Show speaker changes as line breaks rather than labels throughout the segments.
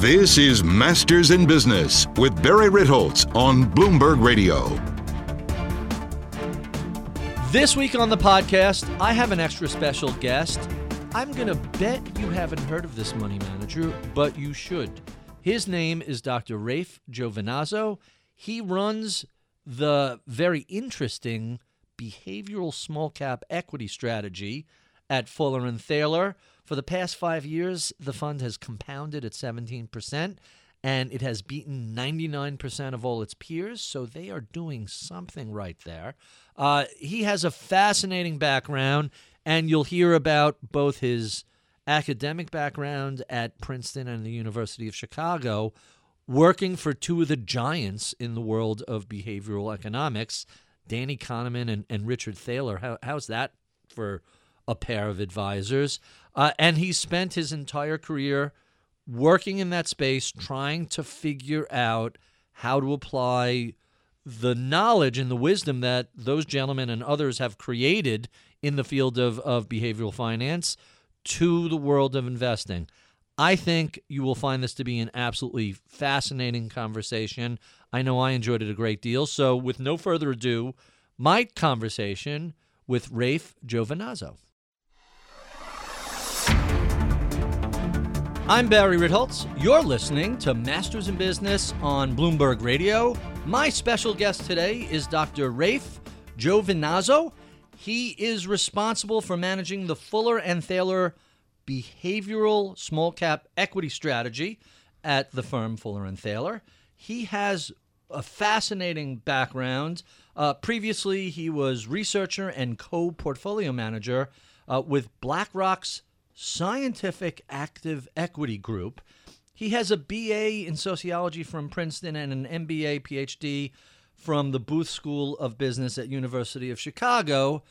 This is Masters in Business with Barry Ritholtz on Bloomberg Radio.
This week on the podcast, I have an extra special guest. I'm going to bet you haven't heard of this money manager, but you should. His name is Dr. Raife Giovinazzo. He runs the very interesting behavioral small cap equity strategy at Fuller and Thaler. For the past five years, the fund has compounded at 17%, and it has beaten 99% of all its peers. So they are doing something right there. Uh, he has a fascinating background, and you'll hear about both his academic background at Princeton and the University of Chicago, working for two of the giants in the world of behavioral economics, Danny Kahneman and, and Richard Thaler. How, how's that for a pair of advisors? Uh, and he spent his entire career working in that space, trying to figure out how to apply the knowledge and the wisdom that those gentlemen and others have created in the field of, of behavioral finance to the world of investing. I think you will find this to be an absolutely fascinating conversation. I know I enjoyed it a great deal. So, with no further ado, my conversation with Raife Giovinazzo. I'm Barry Ritholtz. You're listening to Masters in Business on Bloomberg Radio. My special guest today is Dr. Raife Giovinazzo. He is responsible for managing the Fuller and Thaler behavioral small cap equity strategy at the firm Fuller and Thaler. He has a fascinating background. Uh, previously, he was researcher and co-portfolio manager uh, with BlackRock's Scientific Active Equity Group. He has a BA in sociology from Princeton and an MBA PhD from the Booth School of Business at University of Chicago,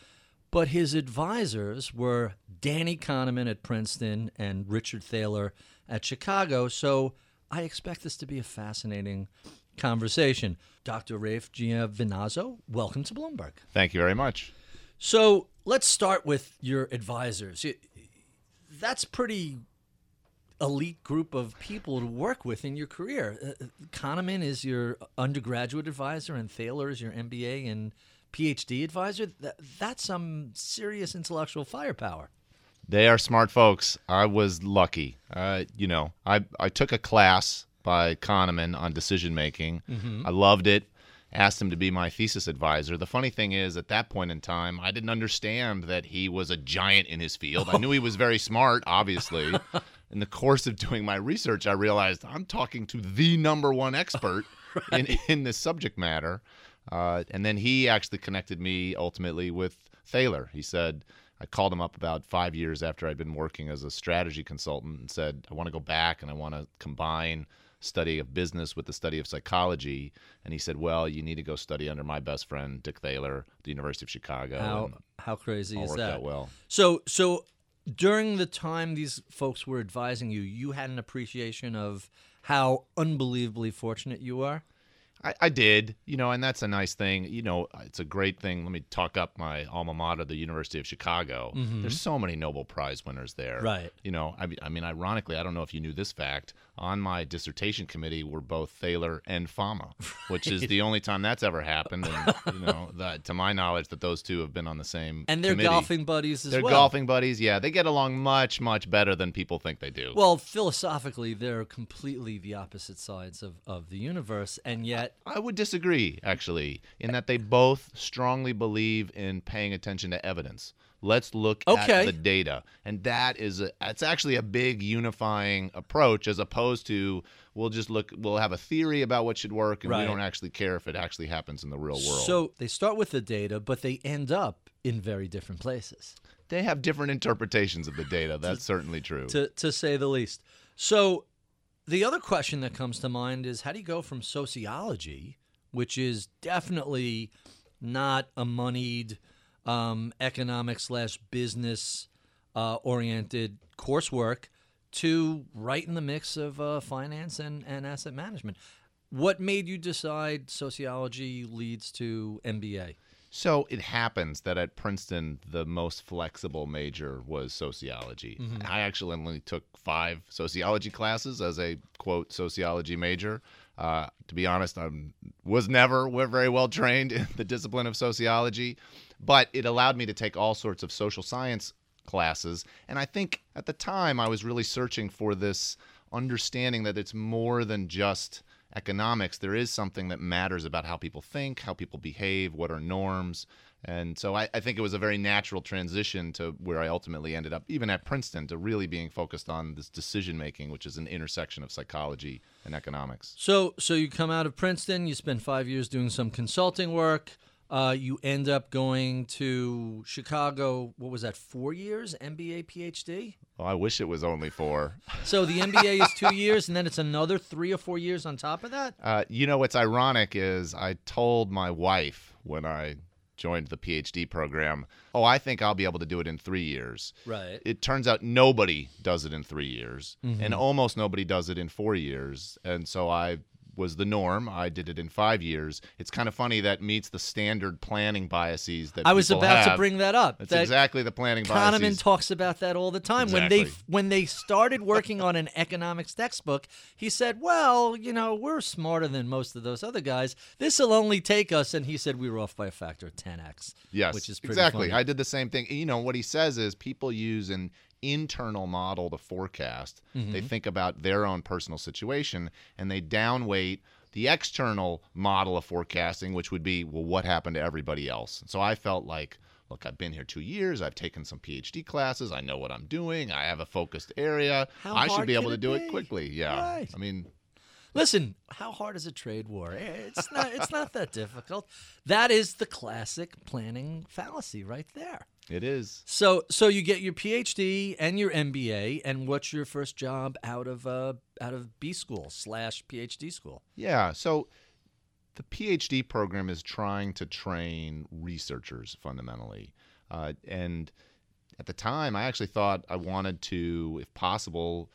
but his advisors were Danny Kahneman at Princeton and Richard Thaler at Chicago. So I expect this to be a fascinating conversation. Dr. Raife Giovinazzo, welcome to Bloomberg.
Thank you very much.
So let's start with your advisors that's pretty elite group of people to work with in your career. Uh, Kahneman is your undergraduate advisor, and Thaler is your MBA and PhD advisor. That, that's some serious intellectual firepower.
They are smart folks. I was lucky. Uh, you know, I, I took a class by Kahneman on decision making. Mm-hmm. I loved it asked him to be my thesis advisor. The funny thing is, at that point in time, I didn't understand that he was a giant in his field. I knew he was very smart, obviously. in the course of doing my research, I realized I'm talking to the number one expert right. in, in this subject matter. Uh, and then he actually connected me ultimately with Thaler. He said, I called him up about five years after I'd been working as a strategy consultant and said, I want to go back and I want to combine study of business with the study of psychology. And he said, "Well, you need to go study under my best friend Dick Thaler, the University of Chicago."
How how crazy is that?
Well,
so so during the time these folks were advising you, you had an appreciation of how unbelievably fortunate you are.
I, I, did, you know, and that's a nice thing. You know, it's a great thing. Let me talk up my alma mater, the University of Chicago. Mm-hmm. There's so many Nobel Prize winners there.
Right.
You know, I, I mean, ironically, I don't know if you knew this fact. On my dissertation committee were both Thaler and Fama, right. which is the only time that's ever happened. And, you know, that, to my knowledge, that those two have been on the same
And they're
committee.
golfing buddies as
they're
well.
They're golfing buddies, yeah. They get along much, much better than people think they do.
Well, philosophically, they're completely the opposite sides of, of the universe. And yet.
I would disagree actually, in that they both strongly believe in paying attention to evidence. Let's look
okay.
at the data, and that is a, it's actually a big unifying approach as opposed to we'll just look we'll have a theory about what should work and
right.
we don't actually care if it actually happens in the real world.
So they start with the data, but they end up in very different places.
They have different interpretations of the data. That's certainly true.
To to say the least. So the other question that comes to mind is how do you go from sociology which is definitely not a moneyed um, economic slash business uh, oriented coursework to right in the mix of uh, finance and, and asset management. What made you decide sociology leads to MBA?
So it happens that at Princeton, the most flexible major was sociology.
Mm-hmm.
I actually only took five sociology classes as a quote sociology major. Uh, to be honest, I was never very well trained in the discipline of sociology, but it allowed me to take all sorts of social science classes. And I think at the time I was really searching for this understanding that it's more than just economics. There is something that matters about how people think, how people behave, what are norms. And so I, I, think it was a very natural transition to where I ultimately ended up, even at Princeton, to really being focused on this decision making, which is an intersection of psychology and economics.
So, so you come out of Princeton, you spend five years doing some consulting work. Uh, you end up going to Chicago. What was that? Four years, MBA, PhD.
Well, I wish it was only four.
So the MBA is two years, and then it's another three or four years on top of that.
Uh, you know what's ironic is I told my wife when I joined the PhD program, "Oh, I think I'll be able to do it in three years."
Right.
It turns out nobody does it in three years, mm-hmm. and almost nobody does it in four years, and so I was the norm. I did it in five years. It's kind of funny that meets the standard planning biases that
I was about
have.
to bring that up.
That's
that
exactly the planning
Kahneman
biases.
talks about that all the time.
Exactly.
When they when they started working on an economics textbook, he said, "Well, you know, we're smarter than most of those other guys. This will only take us." And he said we were off by a factor of 10x.
Yes,
which is pretty
exactly.
funny.
I did the same thing. You know what he says is people use an internal model to forecast.
Mm-hmm.
They think about their own personal situation and they downweight the external model of forecasting, which would be, well, what happened to everybody else? So I felt like, look, I've been here two years. I've taken some PhD classes. I know what I'm doing. I have a focused area.
How
I should be able to do
be?
it quickly. Yeah.
Right.
I mean,
Listen, how hard is a trade war? Eh, It's not. It's not that difficult. That is the classic planning fallacy, right there.
it is.
So, so you get your PhD and your MBA, and what's your first job out of uh, out of B school slash PhD school?
Yeah. So the PhD program is trying to train researchers fundamentally. Uh, and at the time, I actually thought I wanted to, if possible,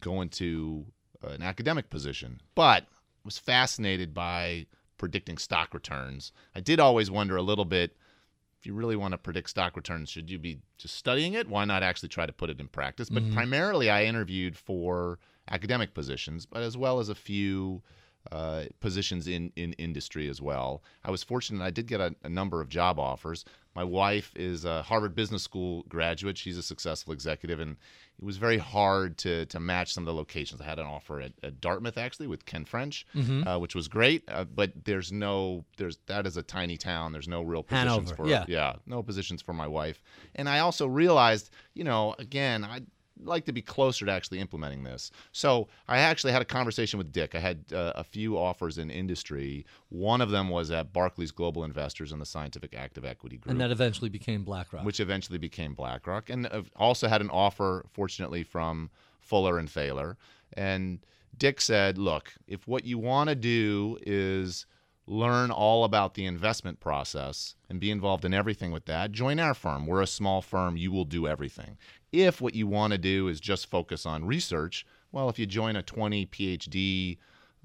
go into an academic position. But was fascinated by predicting stock returns. I did always wonder a little bit if you really want to predict stock returns, should you be just studying it? Why not actually try to put it in practice? But mm-hmm. primarily, I interviewed for academic positions, but as well as a few uh, positions in, in industry as well. I was fortunate; I did get a, a number of job offers. My wife is a Harvard Business School graduate; she's a successful executive, and it was very hard to to match some of the locations. I had an offer at, at Dartmouth actually with Ken French, uh, which was great. Uh, but there's no there's that is a tiny town. There's no real positions
Hanover,
for
yeah.
yeah no positions for my wife. And I also realized, you know, again I like to be closer to actually implementing this. So I actually had a conversation with Dick. I had uh, a few offers in industry. One of them was at Barclays Global Investors and the Scientific Active Equity Group
And that eventually became BlackRock.
which eventually became BlackRock, and uh, also had an offer, fortunately, from Fuller and Thaler. And Dick said, "Look, if what you want to do is learn all about the investment process and be involved in everything with that, join our firm. We're a small firm; you will do everything. If what you want to do is just focus on research, well, if you join a 20 PhD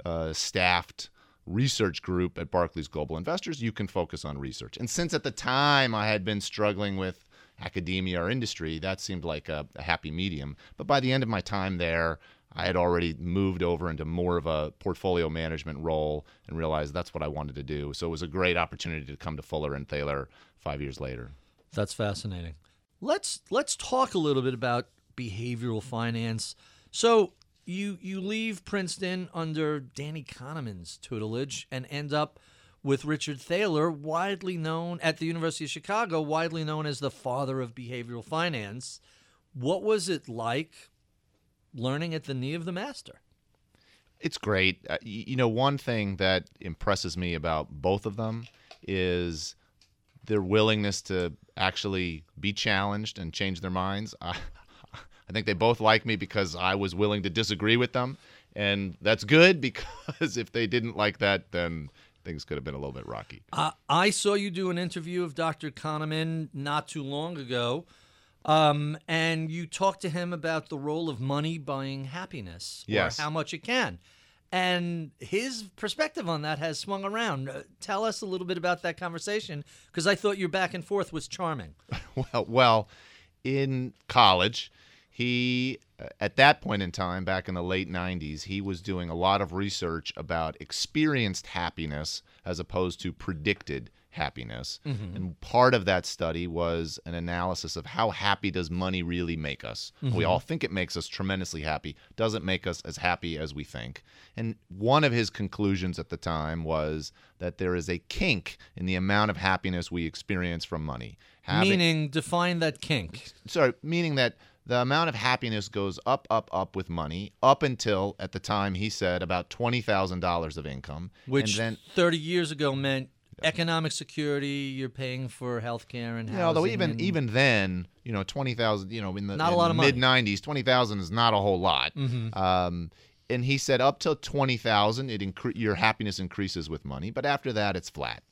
uh, staffed research group at Barclays Global Investors, you can focus on research. And since at the time I had been struggling with academia or industry, that seemed like a, a happy medium. But by the end of my time there, I had already moved over into more of a portfolio management role and realized that's what I wanted to do. So it was a great opportunity to come to Fuller and Thaler five years later.
That's fascinating. Let's let's talk a little bit about behavioral finance. So you you leave Princeton under Danny Kahneman's tutelage and end up with Richard Thaler, widely known at the University of Chicago, widely known as the father of behavioral finance. What was it like learning at the knee of the master?
It's great. Uh, you know, one thing that impresses me about both of them is their willingness to actually be challenged and change their minds. I, I think they both like me because I was willing to disagree with them, and that's good because if they didn't like that, then things could have been a little bit rocky.
Uh, I saw you do an interview of Dr. Kahneman not too long ago, um, and you talked to him about the role of money buying happiness,
Yes.
or how much it can. And his perspective on that has swung around. Uh, tell us a little bit about that conversation because I thought your back and forth was charming.
well, well, in college, he uh, at that point in time back in the late 90s he was doing a lot of research about experienced happiness as opposed to predicted happiness
Mm-hmm.
and part of that study was an analysis of how happy does money really make us
Mm-hmm.
we all think it makes us tremendously happy doesn't make us as happy as we think and one of his conclusions at the time was that there is a kink in the amount of happiness we experience from money Having-
Meaning, define that kink.
sorry, meaning that the amount of happiness goes up, up, up with money up until at the time he said about twenty thousand dollars of income,
which
and then
30 years ago meant economic security. You're paying for health care and
know, although even even then, you know, twenty thousand, you know, in the,
Not a lot of. Mm-hmm.
mid '90s, twenty thousand is not a whole lot. Um, and he said up till twenty thousand, it incre- your happiness increases with money, but after that, it's flat.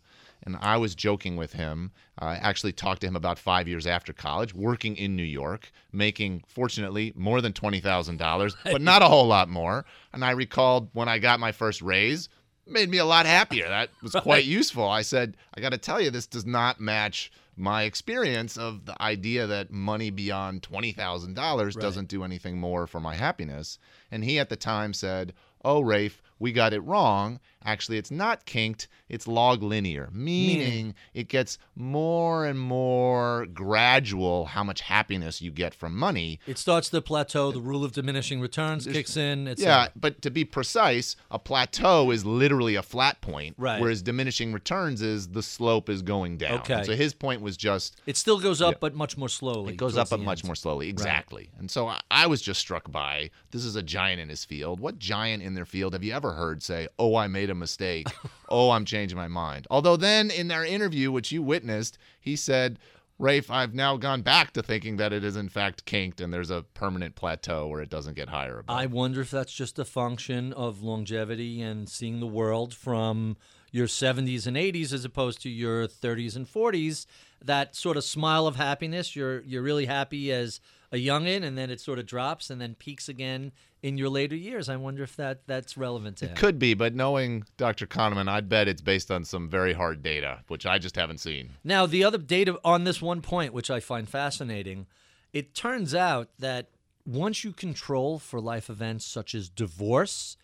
And I was joking with him. I actually talked to him about five years after college, working in New York, making fortunately more than twenty thousand dollars, but not a whole lot more. And I recalled when I got my first raise, made me a lot happier. That was quite useful. I said, I got to tell you, this does not match my experience of the idea that money beyond $20,000 doesn't do anything more for my happiness. And he at the time said, Oh, Raife, we got it wrong. Actually, it's not kinked, it's log linear, meaning it gets more and more gradual how much happiness you get from money.
it starts to plateau. The rule of diminishing returns kicks in. It's
Yeah, but to be precise, a plateau is literally a flat point,
Right.
whereas diminishing returns is the slope is going down.
Okay.
So his point was just
it still goes up, but much more slowly.
it goes up but much more slowly. Exactly. And so I, I was just struck by this is a giant in his field. What giant in their field have you ever heard say, "Oh, I made a mistake. oh, I'm changing my mind." Although then in their interview, which you witnessed, he said. Raife, I've now gone back to thinking that it is in fact kinked and there's a permanent plateau where it doesn't get higher. above.
I wonder if that's just a function of longevity and seeing the world from your 70s and 80s as opposed to your 30s and 40s. That sort of smile of happiness, you're you're really happy as a youngin, and then it sort of drops and then peaks again in your later years. I wonder if that that's relevant to him.
Could be, but knowing Dr. Kahneman, I'd bet it's based on some very hard data, which I just haven't seen.
Now, the other data on this one point, which I find fascinating, it turns out that once you control for life events such as divorce,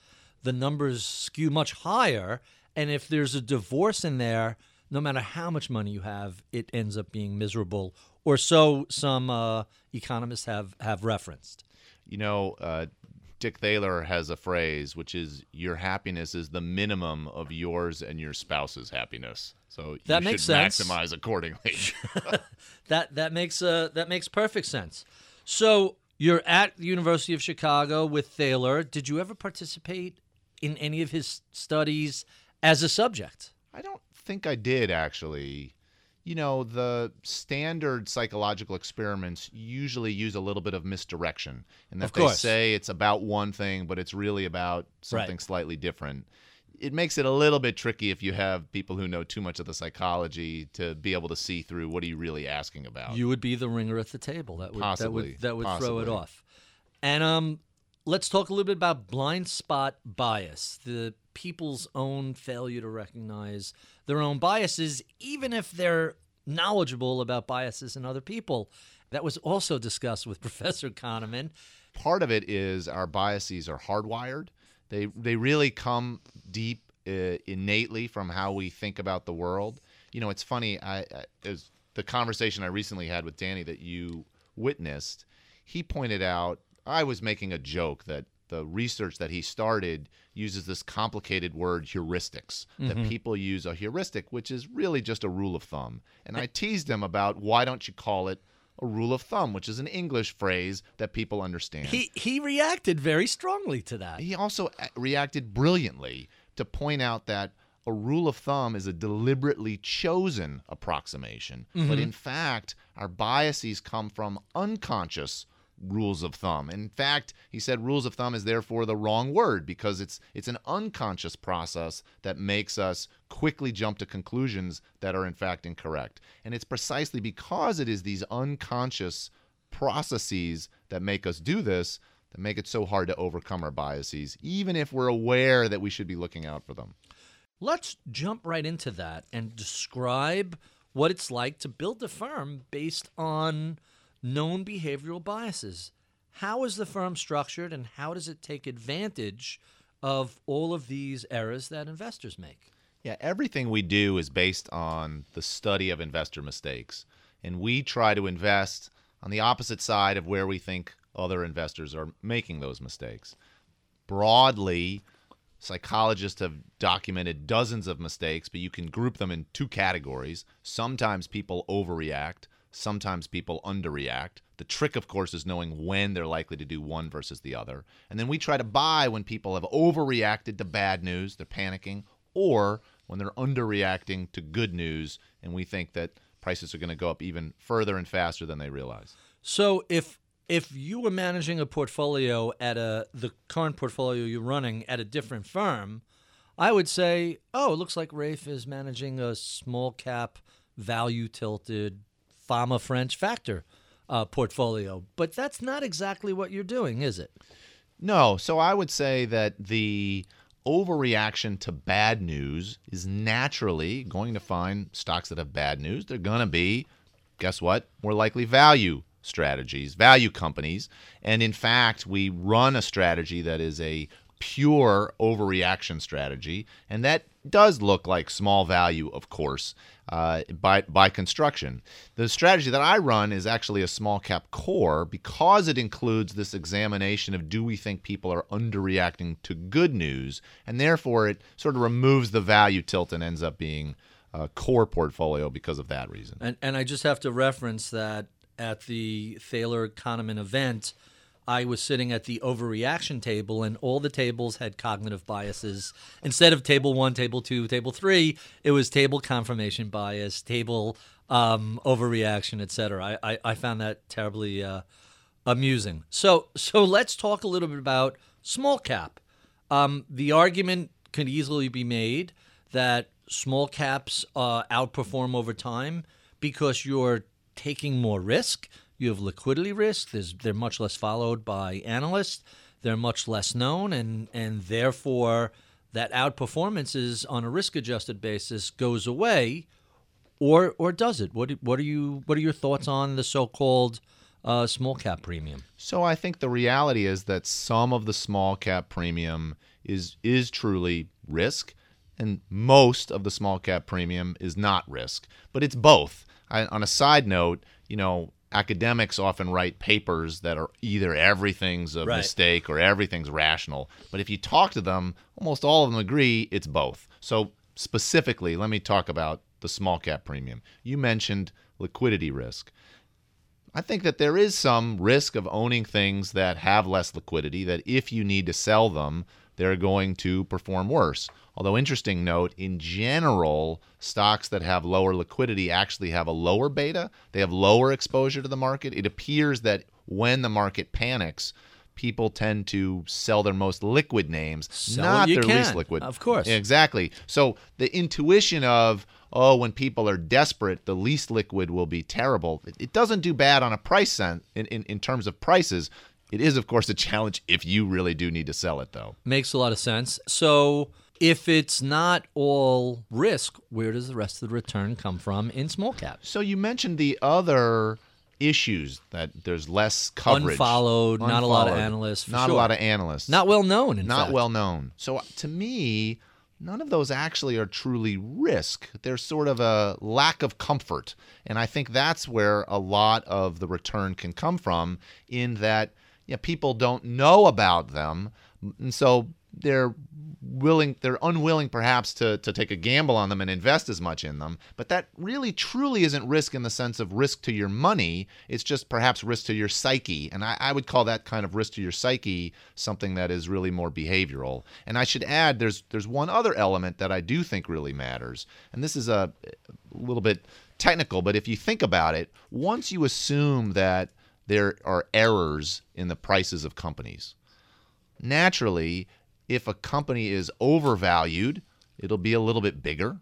the numbers skew much higher. And if there's a divorce in there, no matter how much money you have, it ends up being miserable, or so some uh, economists have, have referenced.
You know, uh, Dick Thaler has a phrase, which is "Your happiness is the minimum of yours and your spouse's happiness." So
That
you
makes
should
sense.
maximize accordingly.
That that makes uh that makes perfect sense. So you're at the University of Chicago with Thaler. Did you ever participate in any of his studies as a subject?
I don't think I did actually. You know, the standard psychological experiments usually use a little bit of misdirection, and that they say it's about one thing, but it's really about something
Right.
slightly different. It makes it a little bit tricky if you have people who know too much of the psychology to be able to see through what are you really asking about.
You would be the ringer at the table. That would
Possibly.
that would that would throw it off. And um, let's talk a little bit about blind spot bias, the people's own failure to recognize their own biases, even if they're knowledgeable about biases in other people. That was also discussed with Professor Kahneman.
part of it is our biases are hardwired. They they really come deep uh, innately from how we think about the world. You know, it's funny. I, I as the conversation I recently had with Danny that you witnessed. He pointed out I was making a joke that the research that he started uses this complicated word heuristics that mm-hmm. people use a heuristic which is really just a rule of thumb. And i teased him about why don't you call it a rule of thumb which is an english phrase that people understand.
He he reacted very strongly to that.
he also uh, reacted brilliantly to point out that a rule of thumb is a deliberately chosen approximation, but mm-hmm. in fact, our biases come from unconscious rules of thumb. In fact, he said rules of thumb is therefore the wrong word because it's it's an unconscious process that makes us quickly jump to conclusions that are in fact incorrect. And it's precisely because it is these unconscious processes that make us do this that make it so hard to overcome our biases, even if we're aware that we should be looking out for them.
Let's jump right into that and describe what it's like to build a firm based on known behavioral biases. How is the firm structured and how does it take advantage of all of these errors that investors make?
Yeah, everything we do is based on the study of investor mistakes. And we try to invest on the opposite side of where we think other investors are making those mistakes. Broadly, psychologists have documented dozens of mistakes, but you can group them in two categories. Sometimes people overreact, sometimes people underreact. The trick, of course, is knowing when they're likely to do one versus the other. And then we try to buy when people have overreacted to bad news, they're panicking, or when they're underreacting to good news and we think that prices are going to go up even further and faster than they realize.
So if if you were managing a portfolio at a the current portfolio you're running at a different firm, I would say, oh, it looks like Raife is managing a small cap, value tilted, Fama French factor uh, portfolio. But that's not exactly what you're doing, is it?
No. So I would say that the overreaction to bad news is naturally going to find stocks that have bad news. They're going to be, guess what? More likely value strategies, value companies. And in fact, we run a strategy that is a pure overreaction strategy. And that does look like small value, of course, uh, by by construction. The strategy that I run is actually a small cap core because it includes this examination of do we think people are underreacting to good news, and therefore it sort of removes the value tilt and ends up being a core portfolio because of that reason.
And and I just have to reference that at the Thaler Kahneman event I was sitting at the overreaction table, and all the tables had cognitive biases. Instead of table one, table two, table three, it was table confirmation bias, table um, overreaction, etc. I, I, I, found that terribly uh, amusing. So so let's talk a little bit about small cap. Um, the argument could easily be made that small caps uh, outperform over time because you're taking more risk you have liquidity risk. There's, they're much less followed by analysts. They're much less known, and and therefore that outperformance is on a risk-adjusted basis goes away, or or does it? What what are you what are your thoughts on the so-called uh, small cap premium?
So I think the reality is that some of the small cap premium is is truly risk, and most of the small cap premium is not risk, but it's both. I, on a side note, you know, academics often write papers that are either everything's a right. mistake or everything's rational. But if you talk to them, almost all of them agree it's both. So, specifically, let me talk about the small cap premium. You mentioned liquidity risk. I think that there is some risk of owning things that have less liquidity, that if you need to sell them, they're going to perform worse. Although, interesting note, in general, stocks that have lower liquidity actually have a lower beta. They have lower exposure to the market. It appears that when the market panics, people tend to sell their most liquid names,
sell
not their
can.
least liquid.
Of course.
Exactly. So the intuition of, oh, when people are desperate, the least liquid will be terrible. It, doesn't do bad on a price sense in, in, in terms of prices. It is, of course, a challenge if you really do need to sell it, though.
Makes a lot of sense. So if it's not all risk, where does the rest of the return come from in small cap?
So you mentioned the other issues that there's less coverage.
Unfollowed, Unfollowed. not a lot of analysts.
not
sure.
a lot of analysts.
Not well known,
Not
fact.
well known. So uh, to me, none of those actually are truly risk. There's sort of a lack of comfort. And I think that's where a lot of the return can come from in that you know, people don't know about them. And so they're willing they're unwilling perhaps to to take a gamble on them and invest as much in them. But that really truly isn't risk in the sense of risk to your money. It's just perhaps risk to your psyche. And I, I would call that kind of risk to your psyche something that is really more behavioral. And i should add there's there's one other element that i do think really matters. And this is a, a little bit technical but if you think about it once you assume that there are errors in the prices of companies naturally if a company is overvalued, it'll be a little bit bigger.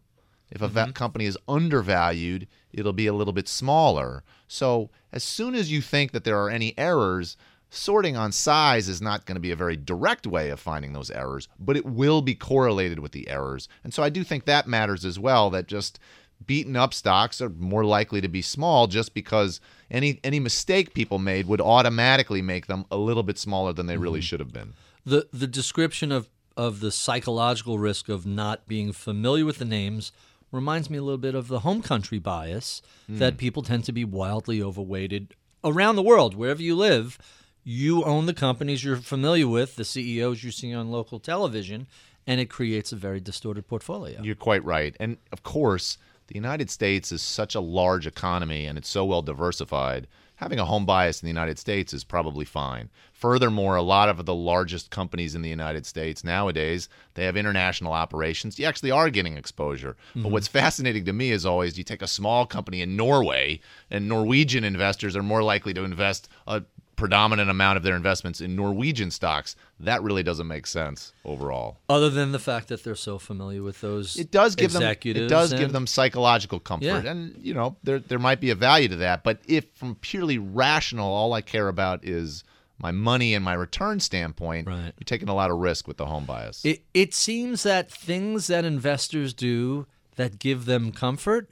If a mm-hmm. company is undervalued, it'll be a little bit smaller. So, as soon as you think that there are any errors, sorting on size is not going to be a very direct way of finding those errors, but it will be correlated with the errors. And so I do think that matters as well that just beaten up stocks are more likely to be small just because any any mistake people made would automatically make them a little bit smaller than they really should have been.
The the description of of the psychological risk of not being familiar with the names reminds me a little bit of the home country bias hmm. that people tend to be wildly overweighted around the world wherever you live you own the companies you're familiar with the CEOs you see on local television and it creates a very distorted portfolio
You're quite right. And of course, the United States is such a large economy and it's so well diversified. Having a home bias in the United States is probably fine. Furthermore, a lot of the largest companies in the United States nowadays, they have international operations. You actually are getting exposure. But mm-hmm. what's fascinating to me is always you take a small company in Norway and Norwegian investors are more likely to invest a predominant amount of their investments in Norwegian stocks. That really doesn't make sense overall.
other than the fact that they're so familiar with those
It does give them it does give them psychological comfort,
Yeah.
and you know there there might be a value to that. But if from purely rational, all I care about is my money and my return standpoint,
Right.
you're taking a lot of risk with the home bias.
It it seems that things that investors do that give them comfort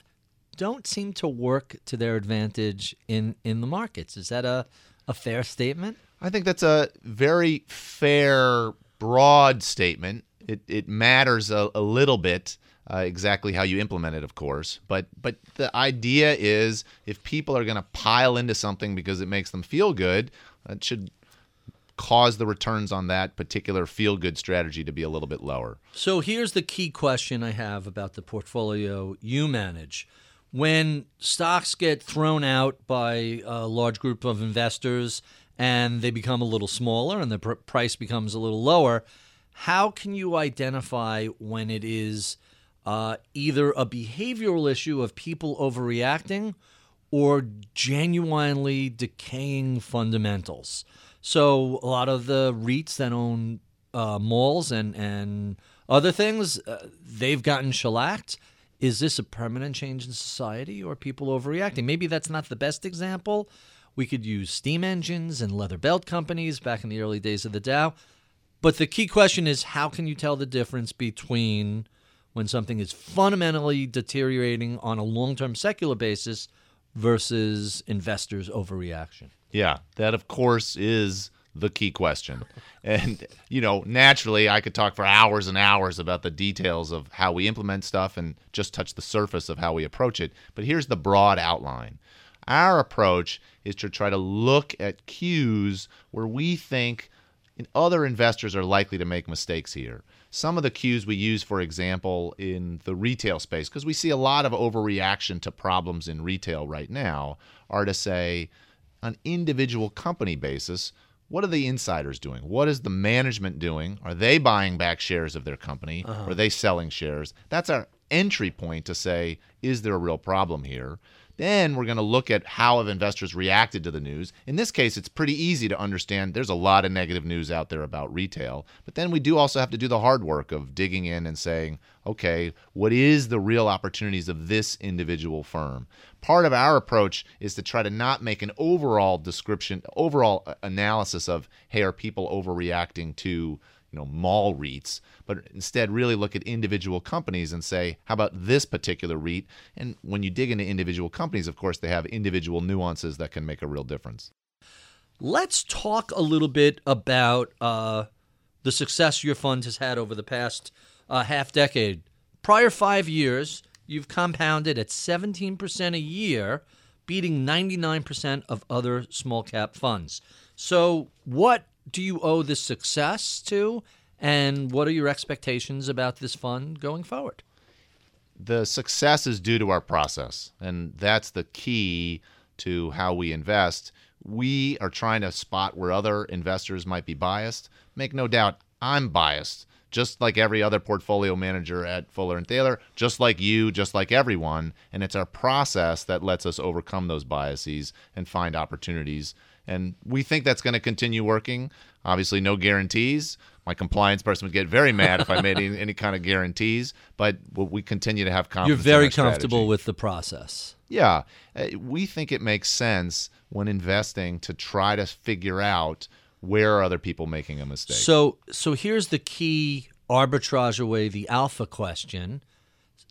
don't seem to work to their advantage in in the markets. Is that a a fair statement?
I think that's a very fair, broad statement. It it matters a, a little bit uh, exactly how you implement it, of course. But but the idea is if people are going to pile into something because it makes them feel good, that should cause the returns on that particular feel good strategy to be a little bit lower.
So here's the key question I have about the portfolio you manage. When stocks get thrown out by a large group of investors and they become a little smaller and the pr- price becomes a little lower, how can you identify when it is uh, either a behavioral issue of people overreacting or genuinely decaying fundamentals. So a lot of the REITs that own uh, malls and and other things, uh, they've gotten shellacked. Is this a permanent change in society or people overreacting? Maybe that's not the best example. We could use steam engines and leather belt companies back in the early days of the Dow. But the key question is how can you tell the difference between when something is fundamentally deteriorating on a long term secular basis versus investors' overreaction?
Yeah, that of course is the key question. And you know, naturally I could talk for hours and hours about the details of how we implement stuff and just touch the surface of how we approach it, but here's the broad outline. Our approach is to try to look at cues where we think other investors are likely to make mistakes here. Some of the cues we use, for example, in the retail space, because we see a lot of overreaction to problems in retail right now, are to say, on individual company basis, what are the insiders doing? What is the management doing? Are they buying back shares of their company? Or are they selling shares? That's our entry point to say, is there a real problem here? Then we're going to look at how have investors reacted to the news. In this case, it's pretty easy to understand there's a lot of negative news out there about retail. But then we do also have to do the hard work of digging in and saying, okay, what is the real opportunities of this individual firm? Part of our approach is to try to not make an overall description, overall analysis of, hey, are people overreacting to you know mall REITs, but instead really look at individual companies and say, how about this particular REIT? And when you dig into individual companies, of course, they have individual nuances that can make a real difference.
Let's talk a little bit about uh, the success your fund has had over the past uh, half decade. Prior five years, you've compounded at 17% a year, beating 99% of other small cap funds. So, what do you owe this success to, and what are your expectations about this fund going forward?
the success is due to our process, and that's the key to how we invest. We are trying to spot where other investors might be biased. Make no doubt, I'm biased, just like every other portfolio manager at Fuller and Thaler, just like you, just like everyone. And it's our process that lets us overcome those biases and find opportunities. And we think that's going to continue working. Obviously, no guarantees. My compliance person would get very mad if I made any, any kind of guarantees, but we continue to have confidence.
You're very comfortable
strategy.
with the process.
Yeah, uh, we think it makes sense when investing to try to figure out where are other people making a mistake.
So, so here's the key arbitrage away the alpha question.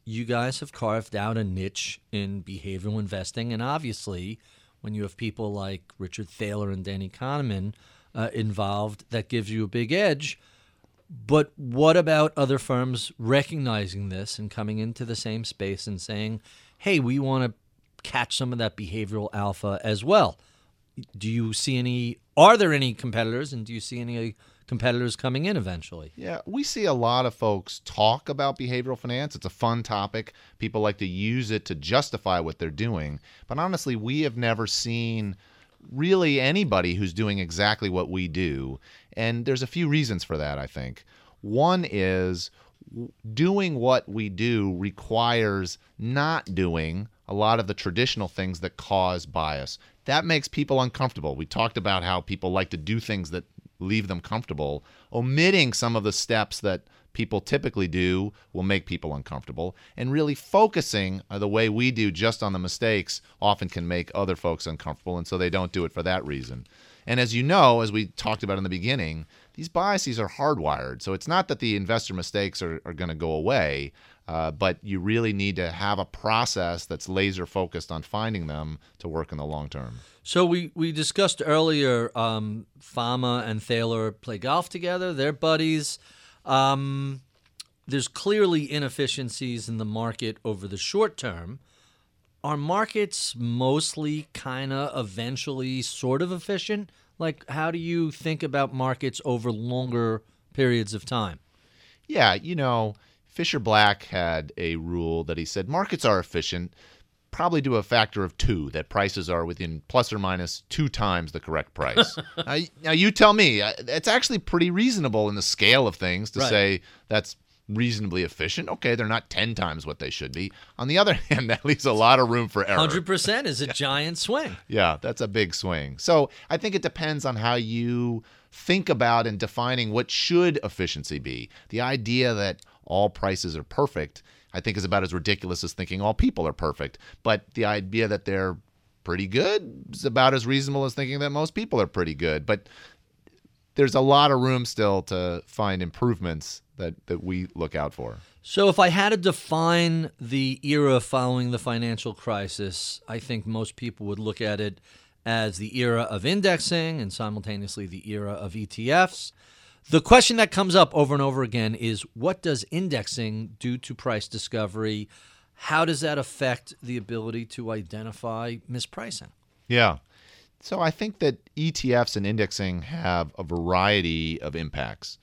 You guys have carved out a niche in behavioral investing, and obviously, when you have people like Richard Thaler and Danny Kahneman uh, involved, that gives you a big edge. But what about other firms recognizing this and coming into the same space and saying, "Hey, we want to catch some of that behavioral alpha as well"? Do you see any? Are there any competitors, and do you see any competitors coming in eventually?
Yeah, we see a lot of folks talk about behavioral finance. It's a fun topic. People like to use it to justify what they're doing. But honestly, we have never seen really anybody who's doing exactly what we do. And there's a few reasons for that, I think. One is doing what we do requires not doing a lot of the traditional things that cause bias. That makes people uncomfortable. We talked about how people like to do things that leave them comfortable. Omitting some of the steps that people typically do will make people uncomfortable. And really focusing uh, the way we do just on the mistakes often can make other folks uncomfortable. And so they don't do it for that reason. And as you know, as we talked about in the beginning, these biases are hardwired. So it's not that the investor mistakes are, are going to go away, uh, but you really need to have a process that's laser focused on finding them to work in the long term.
So we, we discussed earlier um, Fama and Thaler play golf together. They're buddies. Um, there's clearly inefficiencies in the market over the short term. Are markets mostly kind of eventually sort of efficient? Like, how do you think about markets over longer periods of time?
Yeah, you know, Fischer Black had a rule that he said markets are efficient probably to a factor of two, that prices are within plus or minus two times the correct price. now, now, you tell me, uh, it's actually pretty reasonable in the scale of things to
Right.
say that's reasonably efficient. Okay, they're not 10 times what they should be. On the other hand, that leaves a lot of room for error.
100% is a giant swing.
Yeah, that's a big swing. So I think it depends on how you think about and defining what should efficiency be. The idea that all prices are perfect, I think, is about as ridiculous as thinking all people are perfect. But the idea that they're pretty good is about as reasonable as thinking that most people are pretty good. But there's a lot of room still to find improvements that, that we look out for.
So, if I had to define the era following the financial crisis, I think most people would look at it as the era of indexing and simultaneously the era of ETFs. The question that comes up over and over again is what does indexing do to price discovery? How does that affect the ability to identify mispricing?
Yeah. So I think that ETFs and indexing have a variety of impacts.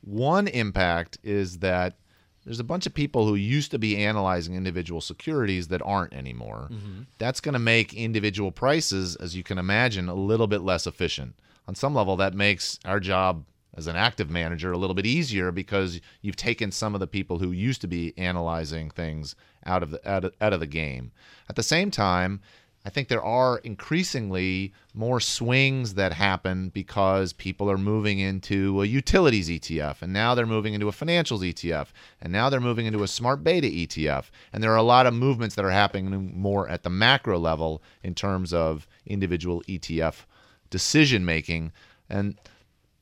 One impact is that there's a bunch of people who used to be analyzing individual securities that aren't anymore. Mm-hmm. That's going to make individual prices, as you can imagine, a little bit less efficient. On some level, that makes our job as an active manager a little bit easier because you've taken some of the people who used to be analyzing things out of the out of, out of the game. At the same time, I think there are increasingly more swings that happen because people are moving into a utilities ETF, and now they're moving into a financials ETF, and now they're moving into a smart beta ETF. And there are a lot of movements that are happening more at the macro level in terms of individual ETF decision making. And,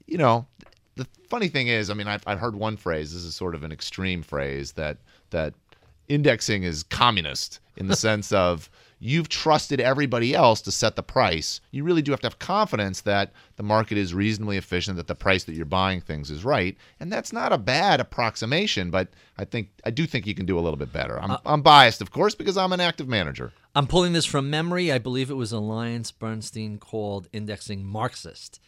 you know, the funny thing is, I mean, I've, I've heard one phrase, this is sort of an extreme phrase, that, that indexing is communist in the sense of you've trusted everybody else to set the price. You really do have to have confidence that the market is reasonably efficient, that the price that you're buying things is right, and that's not a bad approximation. But I think I do think you can do a little bit better. I'm, uh, I'm biased, of course, because I'm an active manager.
I'm pulling this from memory. I believe it was Alliance Bernstein called indexing Marxist,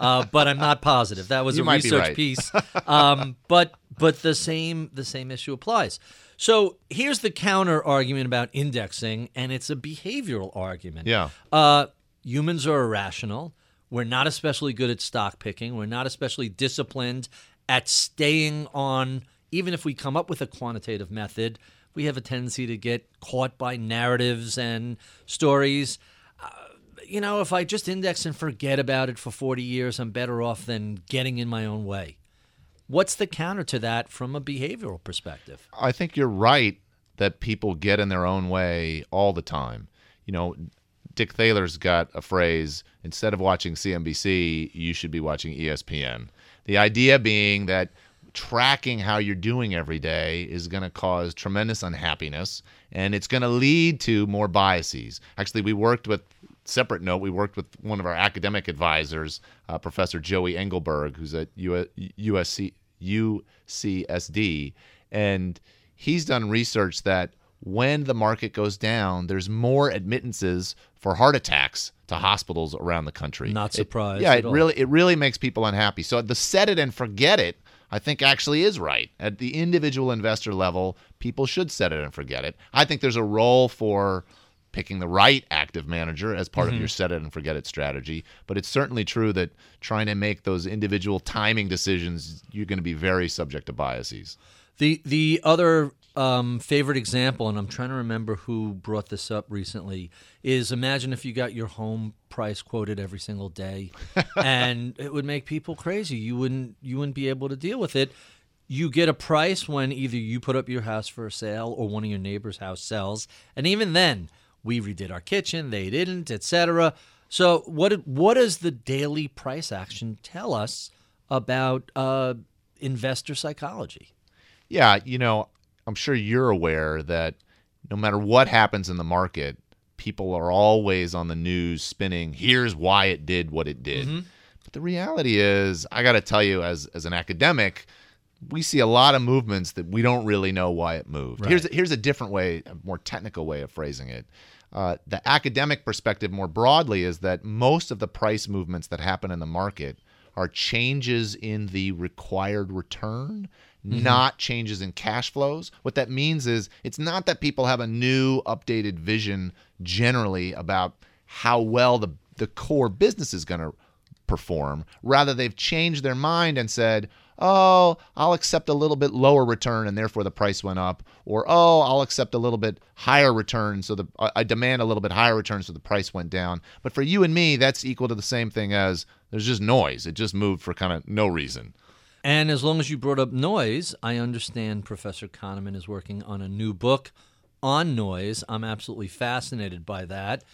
uh, but I'm not positive. That was
You
a research
right.
piece. Um, but but the same the same issue applies. So here's the counter argument about indexing, and it's a behavioral argument.
Yeah.
Uh, humans are irrational. We're not especially good at stock picking. We're not especially disciplined at staying on, even if we come up with a quantitative method, we have a tendency to get caught by narratives and stories. You know, if I just index and forget about it for 40 years, I'm better off than getting in my own way. What's the counter to that from a behavioral perspective?
I think you're right that people get in their own way all the time. You know, Dick Thaler's got a phrase instead of watching CNBC, you should be watching ESPN. The idea being that tracking how you're doing every day is going to cause tremendous unhappiness and it's going to lead to more biases. Actually, we worked with separate note, we worked with one of our academic advisors, uh, Professor Joey Engelberg, who's at USC, UCSD, and he's done research that when the market goes down, there's more admittances for heart attacks to hospitals around the country.
Not surprised.
It, yeah,
it
all. really it really makes people unhappy. So the set it and forget it, I think actually is right. At the individual investor level, people should set it and forget it. I think there's a role for picking the right active manager as part mm-hmm. of your set it and forget it strategy. But it's certainly true that trying to make those individual timing decisions, you're going to be very subject to biases.
The the other um, favorite example, and I'm trying to remember who brought this up recently, is imagine if you got your home price quoted every single day, and it would make people crazy. You wouldn't you wouldn't be able to deal with it. You get a price when either you put up your house for a sale or one of your neighbor's house sells, and even then, we redid our kitchen, they didn't, etc. So what what does the daily price action tell us about uh, investor psychology?
Yeah, you know, I'm sure you're aware that no matter what happens in the market, people are always on the news spinning, here's why it did what it did. Mm-hmm. But the reality is, I got to tell you, as, as an academic, we see a lot of movements that we don't really know why it moved. Right. Here's, here's a different way, a more technical way of phrasing it. Uh, the academic perspective more broadly is that most of the price movements that happen in the market are changes in the required return mm-hmm. not changes in cash flows. What that means is it's not that people have a new updated vision generally about how well the the core business is going to perform. Rather, they've changed their mind and said, oh, I'll accept a little bit lower return and therefore the price went up, or oh, I'll accept a little bit higher return so the I demand a little bit higher return so the price went down. But for you and me, that's equal to the same thing as there's just noise. It just moved for kind of no reason.
And as long as you brought up noise, I understand Professor Kahneman is working on a new book on noise. I'm absolutely fascinated by that.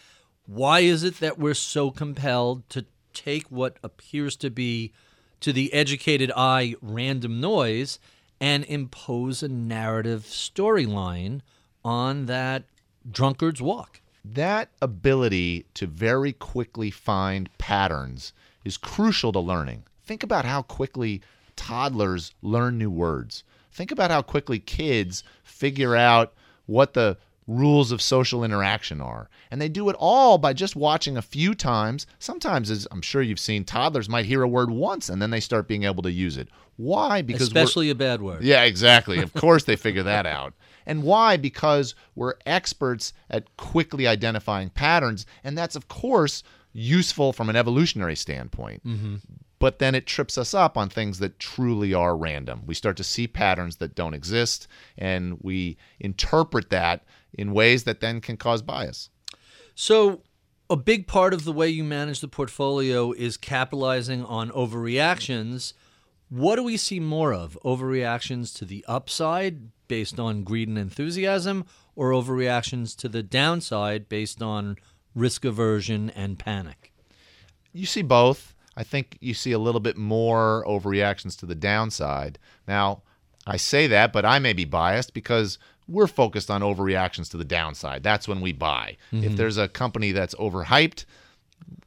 Why is it that we're so compelled to take what appears to be, to the educated eye, random noise and impose a narrative storyline on that drunkard's walk?
That ability to very quickly find patterns is crucial to learning. Think about how quickly toddlers learn new words. Think about how quickly kids figure out what the rules of social interaction are. And they do it all by just watching a few times. Sometimes, as I'm sure you've seen, toddlers might hear a word once and then they start being able to use it. Why?
Because especially a bad word.
Yeah, exactly. Of course they figure that out. And why? Because we're experts at quickly identifying patterns, and that's of course useful from an evolutionary standpoint. Mm-hmm but then it trips us up on things that truly are random. We start to see patterns that don't exist, and we interpret that in ways that then can cause bias.
So, a big part of the way you manage the portfolio is capitalizing on overreactions. What do we see more of? Overreactions to the upside based on greed and enthusiasm, or overreactions to the downside based on risk aversion and panic?
You see both. I think you see a little bit more overreactions to the downside. Now, I say that, but I may be biased because we're focused on overreactions to the downside. That's when we buy. Mm-hmm. If there's a company that's overhyped,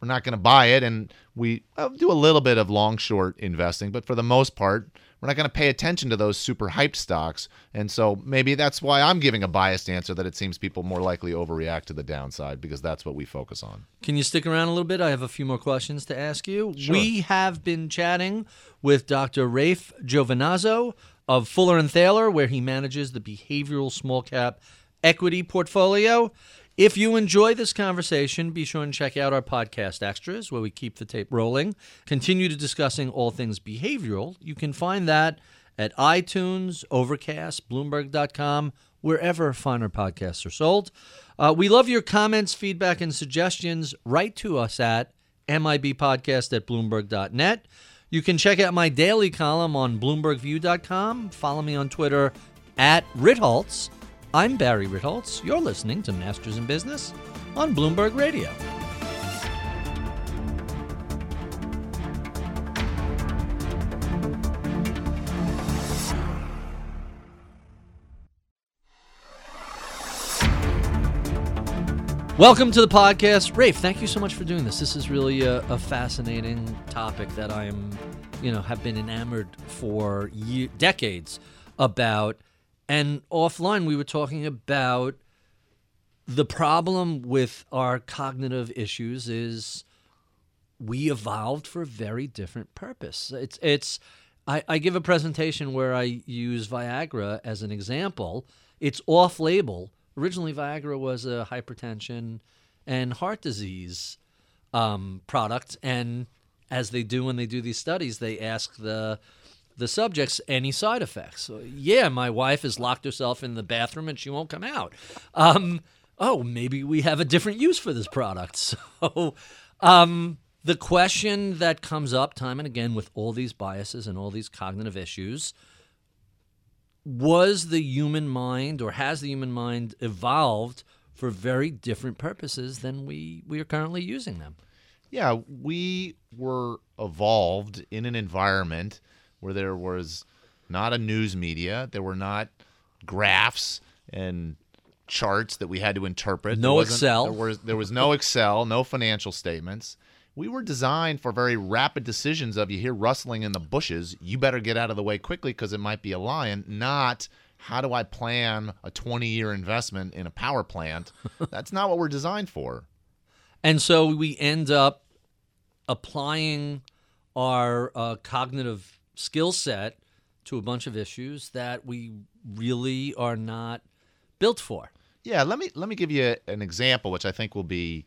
we're not going to buy it. And we do a little bit of long short investing, but for the most part, we're not going to pay attention to those super hyped stocks. And so maybe that's why I'm giving a biased answer that it seems people more likely overreact to the downside because that's what we focus on.
Can you stick around a little bit? I have a few more questions to ask you.
Sure.
We have been chatting with Dr. Raife Giovinazzo of Fuller and Thaler, where he manages the behavioral small cap equity portfolio. If you enjoy this conversation, be sure and check out our podcast extras where we keep the tape rolling. Continue to discussing all things behavioral. You can find that at iTunes, Overcast, Bloomberg.com, wherever finer podcasts are sold. Uh, we love your comments, feedback, and suggestions. Write to us at MIBpodcast at Bloomberg.net. You can check out my daily column on BloombergView.com. Follow me on Twitter at Ritholtz. I'm Barry Ritholtz. You're listening to Masters in Business on Bloomberg Radio. Welcome to the podcast, Raife. Thank you so much for doing this. This is really a, a fascinating topic that I am, you know, have been enamored for ye- decades about. And offline, we were talking about the problem with our cognitive issues is we evolved for a very different purpose. It's it's I, I give a presentation where I use Viagra as an example. It's off label. Originally Viagra was a hypertension and heart disease um, product, and as they do when they do these studies, they ask the the subjects any side effects. So, yeah, my wife has locked herself in the bathroom and she won't come out. Um, oh, maybe we have a different use for this product. So, um, the question that comes up time and again with all these biases and all these cognitive issues was the human mind or has the human mind evolved for very different purposes than we, we are currently using them?
Yeah, we were evolved in an environment where there was not a news media, there were not graphs and charts that we had to interpret.
No Excel.
There was there was no Excel, no financial statements. We were designed for very rapid decisions of you hear rustling in the bushes, you better get out of the way quickly because it might be a lion, not how do I plan a 20 year investment in a power plant? That's not what we're designed for.
And so we end up applying our uh, cognitive skill set to a bunch of issues that we really are not built for.
Yeah, let me let me give you an example, which I think will be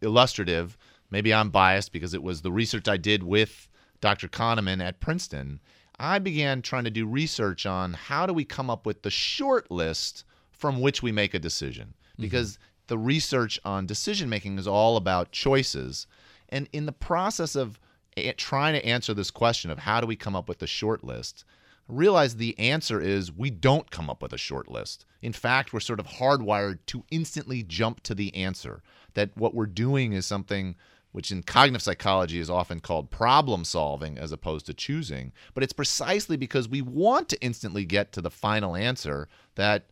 illustrative. Maybe I'm biased because it was the research I did with Dr. Kahneman at Princeton. I began trying to do research on how do we come up with the short list from which we make a decision, mm-hmm. because the research on decision making is all about choices, and in the process of a- trying to answer this question of how do we come up with the short list, realize the answer is we don't come up with a short list. In fact, we're sort of hardwired to instantly jump to the answer. That what we're doing is something which in cognitive psychology is often called problem solving as opposed to choosing. But it's precisely because we want to instantly get to the final answer that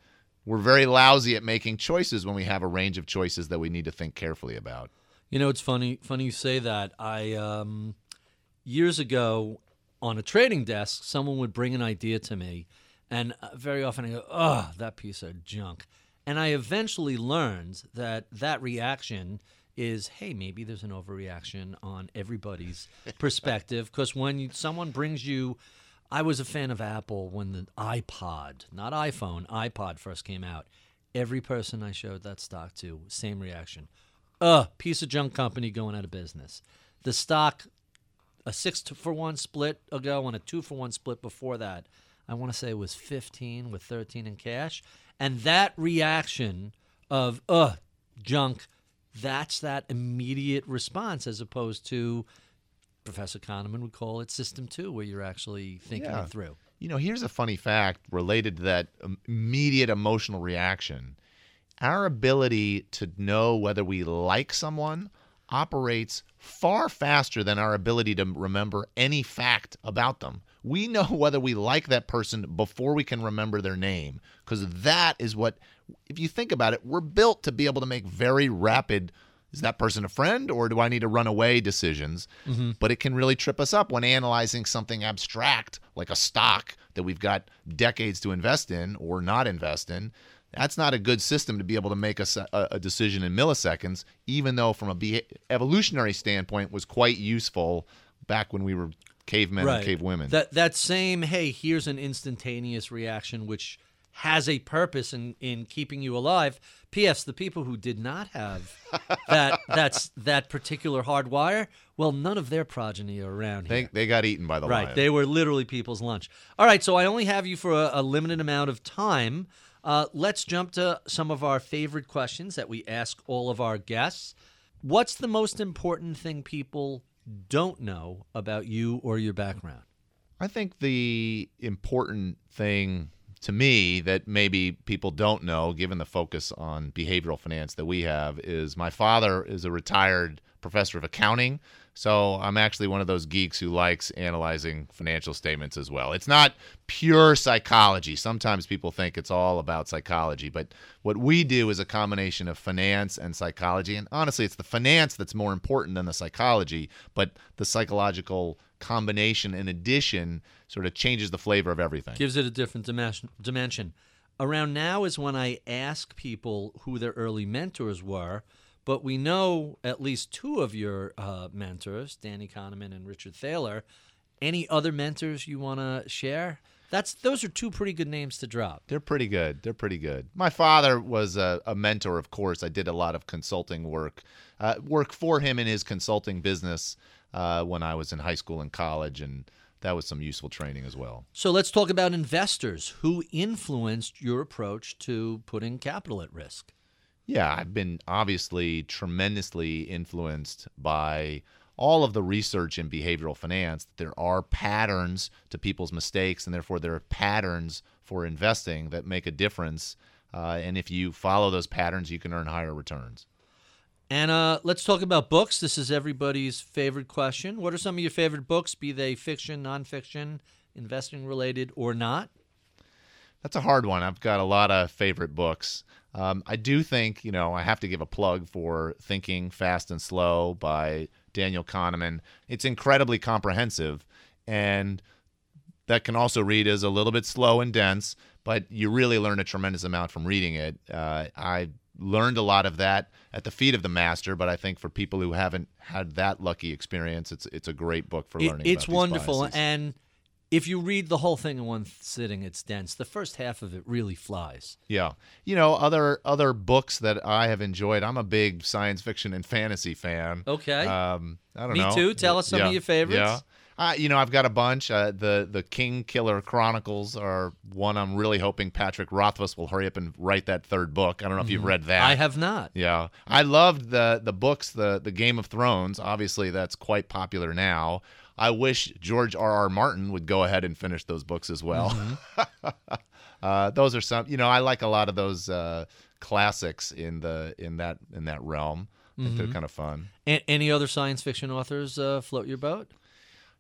we're very lousy at making choices when we have a range of choices that we need to think carefully about.
You know, it's funny. Funny you say that. I um, years ago on a trading desk, someone would bring an idea to me, and uh, very often I go, "Oh, that piece of junk," and I eventually learned that that reaction is, "Hey, maybe there's an overreaction on everybody's perspective." Because when you, someone brings you I was a fan of Apple when the iPod, not iPhone, iPod first came out. Every person I showed that stock to, same reaction. Ugh, piece of junk company going out of business. The stock, a six to- for one split ago and a two for one split before that, I want to say it was 15 with 13 in cash. And that reaction of, ugh, junk, that's that immediate response as opposed to Professor Kahneman would call it system two, where you're actually thinking
Yeah.
it through.
You know, here's a funny fact related to that immediate emotional reaction. Our ability to know whether we like someone operates far faster than our ability to remember any fact about them. We know whether we like that person before we can remember their name because that is what, if you think about it, we're built to be able to make very rapid. Is that person a friend or do I need to run away decisions? Mm-hmm. But it can really trip us up when analyzing something abstract like a stock that we've got decades to invest in or not invest in. That's not a good system to be able to make a, a decision in milliseconds, even though from a beha- evolutionary standpoint was quite useful back when we were cavemen and cave women.
That that same hey, here's an instantaneous reaction which has a purpose in in keeping you alive. P.S. The people who did not have that that's that particular hardwire, well, none of their progeny are around
they,
here.
they got eaten by the
Right,
lion.
they were literally people's lunch. All right, so I only have you for a, a limited amount of time. Uh, let's jump to some of our favorite questions that we ask all of our guests. What's the most important thing people don't know about you or your background?
I think the important thing to me that maybe people don't know, given the focus on behavioral finance that we have, is my father is a retired professor of accounting. So I'm actually one of those geeks who likes analyzing financial statements as well. It's not pure psychology. Sometimes people think it's all about psychology, but what we do is a combination of finance and psychology. And honestly, it's the finance that's more important than the psychology, but the psychological combination in addition sort of changes the flavor of everything.
Gives it a different dimension. Around now is when I ask people who their early mentors were but we know at least two of your uh, mentors, Danny Kahneman and Richard Thaler. Any other mentors you want to share? That's those are two pretty good names to drop.
They're pretty good. They're pretty good. My father was a, a mentor, of course. I did a lot of consulting work, uh, work for him in his consulting business uh, when I was in high school and college, and that was some useful training as well.
So let's talk about investors who influenced your approach to putting capital at risk.
Yeah, I've been obviously tremendously influenced by all of the research in behavioral finance. There are patterns to people's mistakes, and therefore there are patterns for investing that make a difference. Uh, and if you follow those patterns, you can earn higher returns.
And uh, let's talk about books. This is everybody's favorite question. What are some of your favorite books, be they fiction, nonfiction, investing related, or not?
That's a hard one. I've got a lot of favorite books. Um, I do think, you know, I have to give a plug for Thinking Fast and Slow by Daniel Kahneman. It's incredibly comprehensive, and that can also read as a little bit slow and dense, but you really learn a tremendous amount from reading it. Uh, I learned a lot of that at the feet of the master, but I think for people who haven't had that lucky experience, it's it's a great book for learning.
It, it's wonderful,
biases.
and if you read the whole thing in one sitting, it's dense. The first half of it really flies.
Yeah, you know other other books that I have enjoyed. I'm a big science fiction and fantasy fan.
Okay.
Um, I don't
Me
know.
Me too. Tell us some
yeah,
of your favorites.
Yeah. Uh, you know, I've got a bunch. Uh, the the Kingkiller Chronicles are one I'm really hoping Patrick Rothfuss will hurry up and write that third book. I don't know if you've read that.
I have not.
Yeah, I loved the the books. The the Game of Thrones. Obviously, that's quite popular now. I wish George R. R. Martin would go ahead and finish those books as well. Mm-hmm. uh, those are some, you know, I like a lot of those uh, classics in the in that in that realm. I think mm-hmm. they're kind of fun.
A- any other science fiction authors uh, float your boat?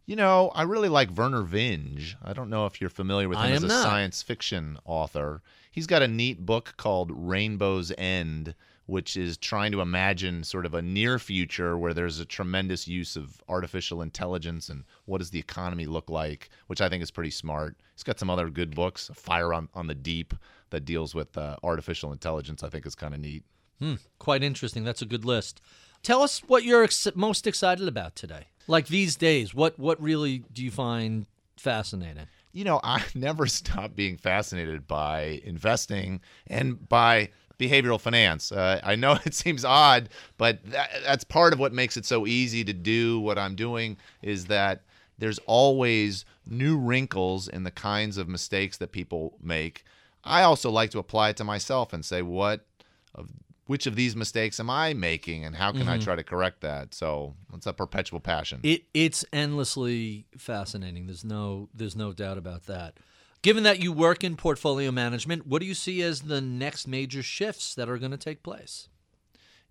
You know, I really like Vernor Vinge. I don't know if you're familiar with him
I
as a
not.
science fiction author. He's got a neat book called Rainbow's End which is trying to imagine sort of a near future where there's a tremendous use of artificial intelligence and what does the economy look like, which I think is pretty smart. He's got some other good books, Fire on, on the Deep, that deals with uh, artificial intelligence, I think is kind of neat.
Hmm, quite interesting. That's a good list. Tell us what you're ex- most excited about today. Like these days, what what really do you find fascinating?
You know, I never stop being fascinated by investing and by behavioral finance. Uh, I know it seems odd, but that, that's part of what makes it so easy to do what I'm doing is that there's always new wrinkles in the kinds of mistakes that people make. I also like to apply it to myself and say what of which of these mistakes am I making and how can mm-hmm. I try to correct that? So it's a perpetual passion.
It it's endlessly fascinating. There's no there's no doubt about that. Given that you work in portfolio management, what do you see as the next major shifts that are going to take place?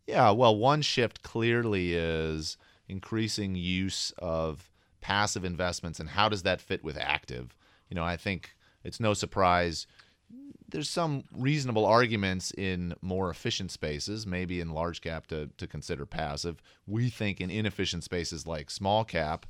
Yeah, well, one shift clearly is increasing use of passive investments and how does that fit with active? You know, I think it's no surprise there's some reasonable arguments in more efficient spaces, maybe in large cap to, to consider passive. We think in inefficient spaces like small cap,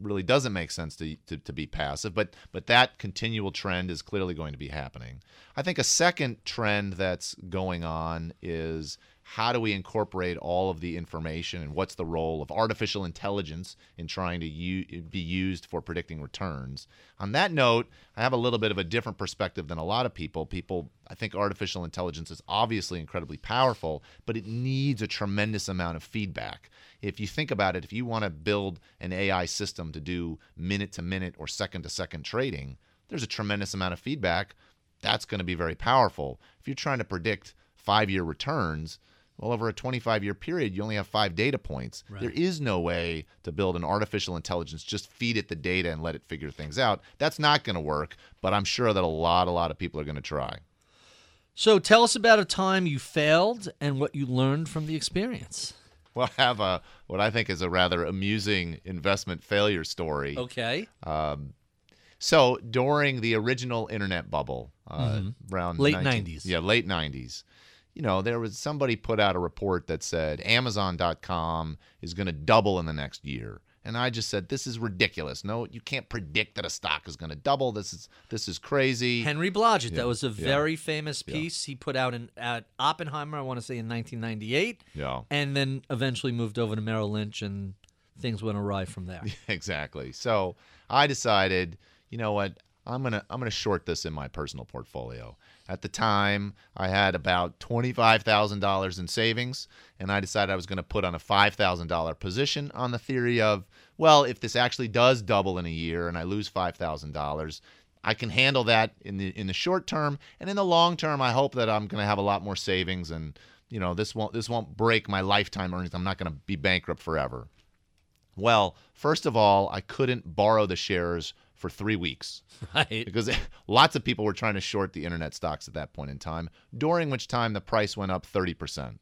really doesn't make sense to, to, to, be passive, but but that continual trend is clearly going to be happening. I think a second trend that's going on is how do we incorporate all of the information and what's the role of artificial intelligence in trying to u- be used for predicting returns? On that note i have a little bit of a different perspective than a lot of people. People i think artificial intelligence is obviously incredibly powerful but it needs a tremendous amount of feedback. If you think about it if you want to build an ai system to do minute to minute or second to second trading there's a tremendous amount of feedback. That's going to be very powerful. If you're trying to predict five year returns Well, over a 25 year period, you only have five data points.
Right.
There is no way to build an artificial intelligence, just feed it the data and let it figure things out. That's not going to work, but I'm sure that a lot, a lot of people are going to try.
So tell us about a time you failed and what you learned from the experience.
Well, I have a what I think is a rather amusing investment failure story.
Okay.
Um, So during the original internet bubble, uh, around
Mm-hmm. Late
19
90s.
yeah, late '90s, you know, there was somebody put out a report that said Amazon.com is going to double in the next year, and I just said this is ridiculous. No, you can't predict that a stock is going to double. This is this is crazy.
Henry Blodget.
Yeah,
That was a
yeah.
very famous piece he put out in at Oppenheimer. I want to say in 1998,
yeah,
and then eventually moved over to Merrill Lynch, and things went awry from there.
exactly. So I decided, you know what? I'm gonna I'm gonna short this in my personal portfolio. At the time, I had about twenty five thousand dollars in savings, and I decided I was gonna put on a five thousand dollar position on the theory of, well, if this actually does double in a year and I lose five thousand dollars, I can handle that in the in the short term, and in the long term, I hope that I'm gonna have a lot more savings, and you know this won't this won't break my lifetime earnings. I'm not gonna be bankrupt forever. Well, first of all, I couldn't borrow the shares for three weeks
Right.
because lots of people were trying to short the internet stocks at that point in time, during which time the price went up 30%.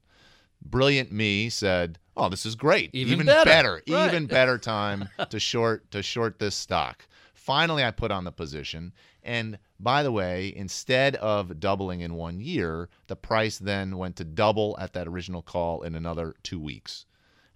Brilliant me said, "Oh, this is great.
Even better. Right.
even better time to short to short this stock." Finally, I put on the position, and by the way, instead of doubling in one year, the price then went to double at that original call in another two weeks.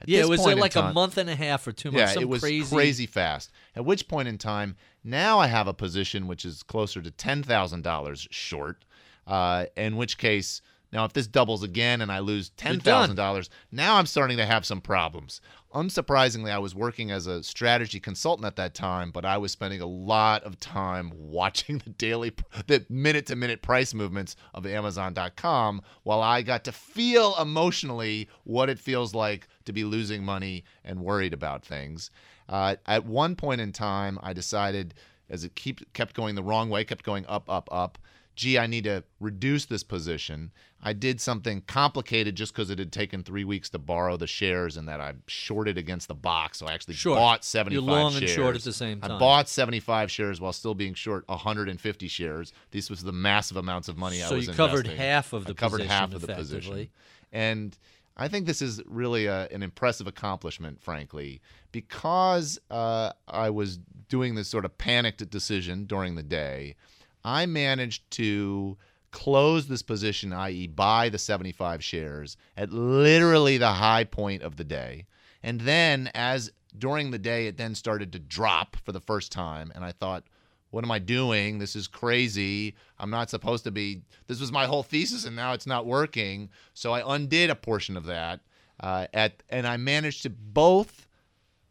Yeah, it was like a month and a half or two months.
yeah, it was
crazy.
fast. At which point in time, now I have a position which is closer to ten thousand dollars short. Uh, in which case, now if this doubles again and I lose ten thousand dollars, now I'm starting to have some problems. Unsurprisingly, I was working as a strategy consultant at that time, but I was spending a lot of time watching the daily, the minute-to-minute price movements of Amazon.com, while I got to feel emotionally what it feels like to be losing money and worried about things. Uh, at one point in time, I decided, as it keep, kept going the wrong way, kept going up, up, up. Gee, I need to reduce this position. I did something complicated just because it had taken three weeks to borrow the shares, and that I shorted against the box. So I actually bought 75
You're long
shares.
and short at the same time.
I bought 75 shares while still being short 150 shares. This was the massive amounts of money I was.
So you covered
investing.
half of
I
the
covered
position
half of the position. And I think this is really a, an impressive accomplishment, frankly, because uh, I was doing this sort of panicked decision during the day. I managed to close this position, i.e., buy the 75 shares at literally the high point of the day. And then, as during the day, it then started to drop for the first time. And I thought, what am I doing? This is crazy. I'm not supposed to be. This was my whole thesis, and now it's not working. So I undid a portion of that, uh, at and I managed to both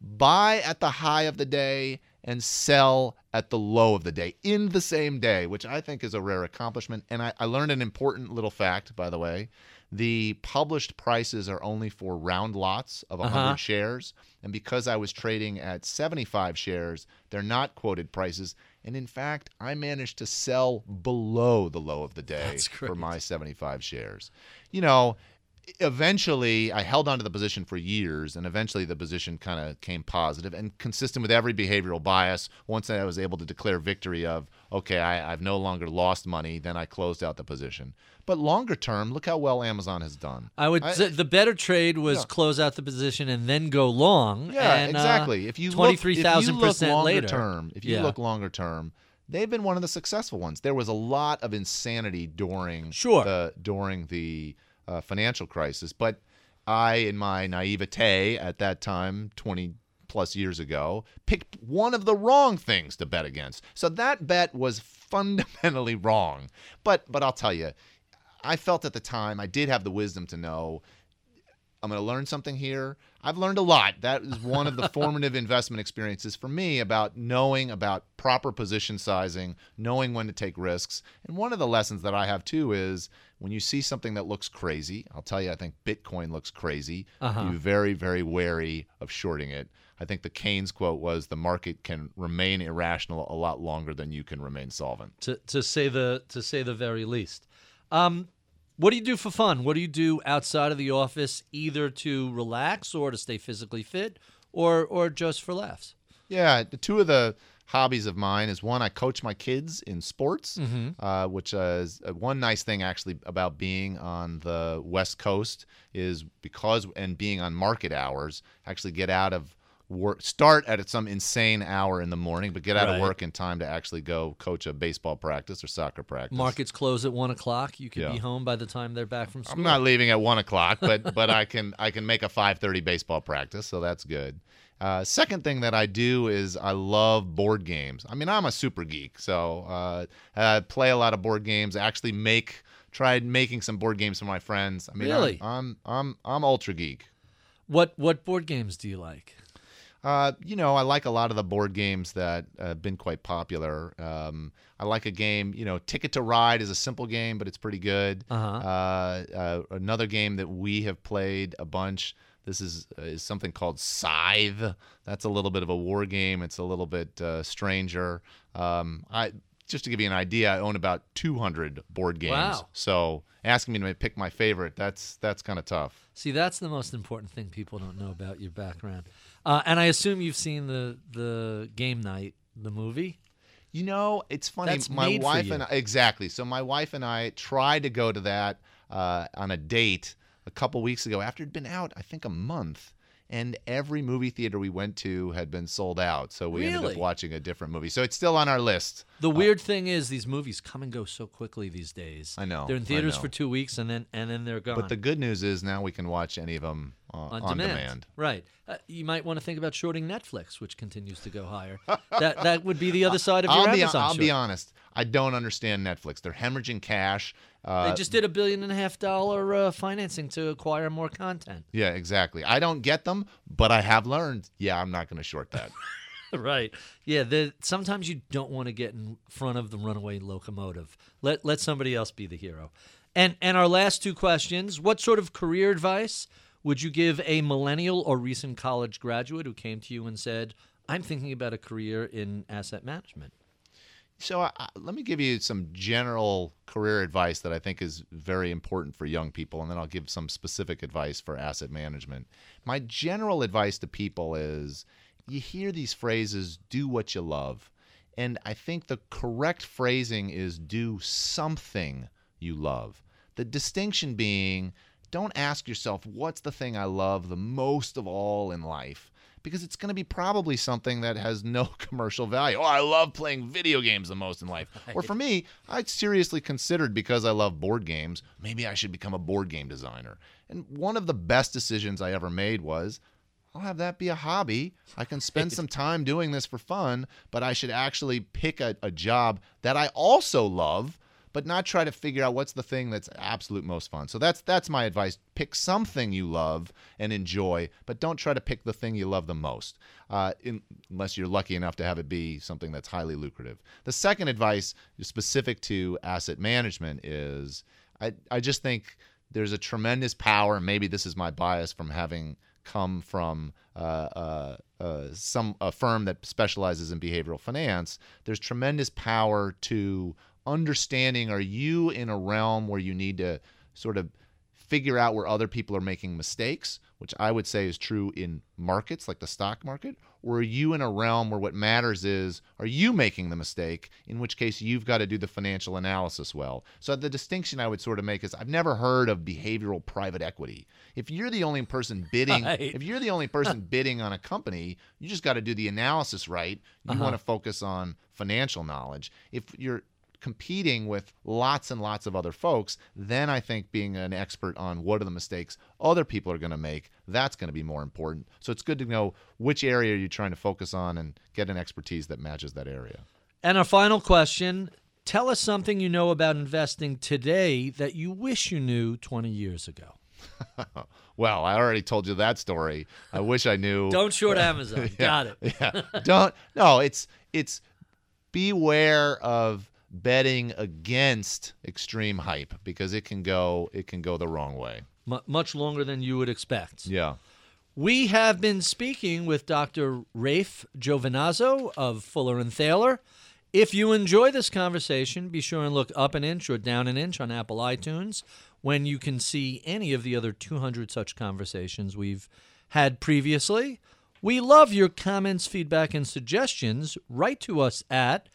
buy at the high of the day and sell at the low of the day in the same day, which I think is a rare accomplishment. And I, I learned an important little fact, by the way. The published prices are only for round lots of 100
Uh-huh.
shares. And because I was trading at 75 shares, they're not quoted prices. And in fact, I managed to sell below the low of the day for my 75 shares. You know, eventually I held onto the position for years and eventually the position kind of came positive and consistent with every behavioral bias once I was able to declare victory of okay I, I've no longer lost money then I closed out the position but longer term look how well Amazon has done
I would
I-
the better trade was
Yeah.
close out the position and then go long.
yeah
and, uh,
exactly if you look-
twenty three thousand
if you look
percent
longer
later.
term if you
Yeah.
look longer term they've been one of the successful ones there was a lot of insanity during
Sure.
the during the uh, financial crisis but I, in my naivete at that time, 20 plus years ago, picked one of the wrong things to bet against. So that bet was fundamentally wrong. But but I'll tell you, I felt at the time I did have the wisdom to know I'm going to learn something here. I've learned a lot. That is one of the formative investment experiences for me about knowing about proper position sizing, knowing when to take risks. And one of the lessons that I have too is when you see something that looks crazy, I'll tell you, I think Bitcoin looks crazy.
Uh-huh.
Be very, very wary of shorting it. I think the Keynes quote was the market can remain irrational a lot longer than you can remain solvent.
to to say the to say the very least. Um, What do you do for fun? What do you do outside of the office, either to relax or to stay physically fit, or or just for laughs?
Yeah, the two of the hobbies of mine is one I coach my kids in sports, uh, which is uh, one nice thing actually about being on the West Coast is because and being on market hours, actually get out of work start at some insane hour in the morning, but get out
Right.
of work in time to actually go coach a baseball practice or soccer practice.
Markets close at one o'clock. You could
Yeah.
be home by the time they're back from school.
I'm not leaving at one o'clock, but but I can I can make a 5:30 baseball practice, so that's good. Uh, second thing that I do is I love board games. I mean, I'm a super geek, so uh, I play a lot of board games. Actually, make tried making some board games for my friends. I mean, I'm-
Really?
I'm I'm I'm ultra geek.
What what board games do you like?
Uh, you know, I like a lot of the board games that have been quite popular. Um, I like a game, you know, Ticket to Ride is a simple game, but it's pretty good.
Uh-huh.
Uh, uh, another game that we have played a bunch. This is is something called Scythe. That's a little bit of a war game. It's a little bit uh, stranger. Um, I just to give you an idea, I own about 200 board games.
Wow.
So asking me to pick my favorite, that's that's kind of tough.
See, that's the most important thing people don't know about your background. Uh, and I assume you've seen the the game night, the movie.
You know, it's funny.
That's
my
made for
wife
you.
and I, exactly. So my wife and I tried to go to that uh, on a date a couple weeks ago after it'd been out, I think, a month. And every movie theater we went to had been sold out. So we ended up watching a different movie. So it's still on our list.
The weird thing is these movies come and go so quickly these days.
I know,
They're in theaters for two weeks and then and then they're gone.
But the good news is now we can watch any of them uh,
on,
on,
demand.
demand.
Right. Uh, you might want to think about shorting Netflix, which continues to go higher. that that would be the other side of your
I'll be,
Amazon
I'll be honest. I don't understand Netflix. They're hemorrhaging cash. Uh,
They just did a billion and a half dollar uh, financing to acquire more content.
yeah, exactly. I don't get them, but I have learned. Yeah, I'm not going to short that.
right. Yeah. The, sometimes you don't want to get in front of the runaway locomotive. Let let somebody else be the hero. And and our last two questions: What sort of career advice would you give a millennial or recent college graduate who came to you and said, "I'm thinking about a career in asset management"?
So I- let me give you some general career advice that I think is very important for young people, and then I'll give some specific advice for asset management. My general advice to people is you hear these phrases, do what you love. And I think the correct phrasing is do something you love. The distinction being don't ask yourself, what's the thing I love the most of all in life? Because it's going to be probably something that has no commercial value. Oh, I love playing video games the most in life. Or for me, I seriously considered because I love board games, maybe I should become a board game designer. And one of the best decisions I ever made was I'll have that be a hobby. I can spend some time doing this for fun, but I should actually pick a, a job that I also love, but not try to figure out what's the thing that's absolute most fun. So that's that's my advice. Pick something you love and enjoy, but don't try to pick the thing you love the most, uh, in, unless you're lucky enough to have it be something that's highly lucrative. The second advice specific to asset management is I, I just think there's a tremendous power, maybe this is my bias from having come from uh, uh, uh, some a firm that specializes in behavioral finance. There's tremendous power to understanding. Are you in a realm where you need to sort of figure out where other people are making mistakes, which I would say is true in markets like the stock market, or are you in a realm where what matters is are you making the mistake, in which case you've got to do the financial analysis well. So the distinction I would sort of make is I've never heard of behavioral private equity. If you're the only person bidding,
Right.
if you're the only person bidding on a company, you just got to do the analysis right. You uh-huh. want to focus on financial knowledge. If you're competing with lots and lots of other folks, then I think being an expert on what are the mistakes other people are going to make, that's going to be more important. So it's good to know which area you're trying to focus on and get an expertise that matches that area.
And our final question Tell us something you know about investing today that you wish you knew 20 years ago.
Well, I already told you that story. I wish I knew.
Don't short Amazon. Got it.
yeah. Don't. No, it's it's beware of betting against extreme hype because it can go it can go the wrong way.
M- much longer than you would expect.
Yeah.
We have been speaking with Dr. Raife Giovinazzo of Fuller and Thaler. If you enjoy this conversation, be sure and look up an inch or down an inch on Apple iTunes when you can see any of the other 200 such conversations we've had previously. We love your comments, feedback, and suggestions. Write to us at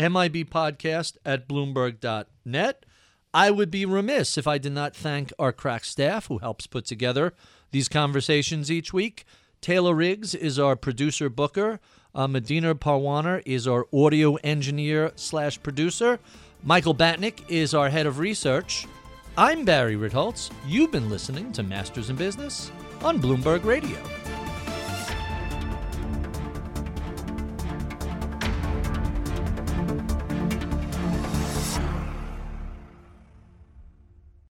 MIBpodcast at Bloomberg.net. I would be remiss if I did not thank our crack staff who helps put together these conversations each week. Taylor Riggs is our producer booker. Uh, Medina Parwana is our audio engineer slash producer. Michael Batnick is our head of research. I'm Barry Ritholtz. You've been listening to Masters in Business on Bloomberg Radio.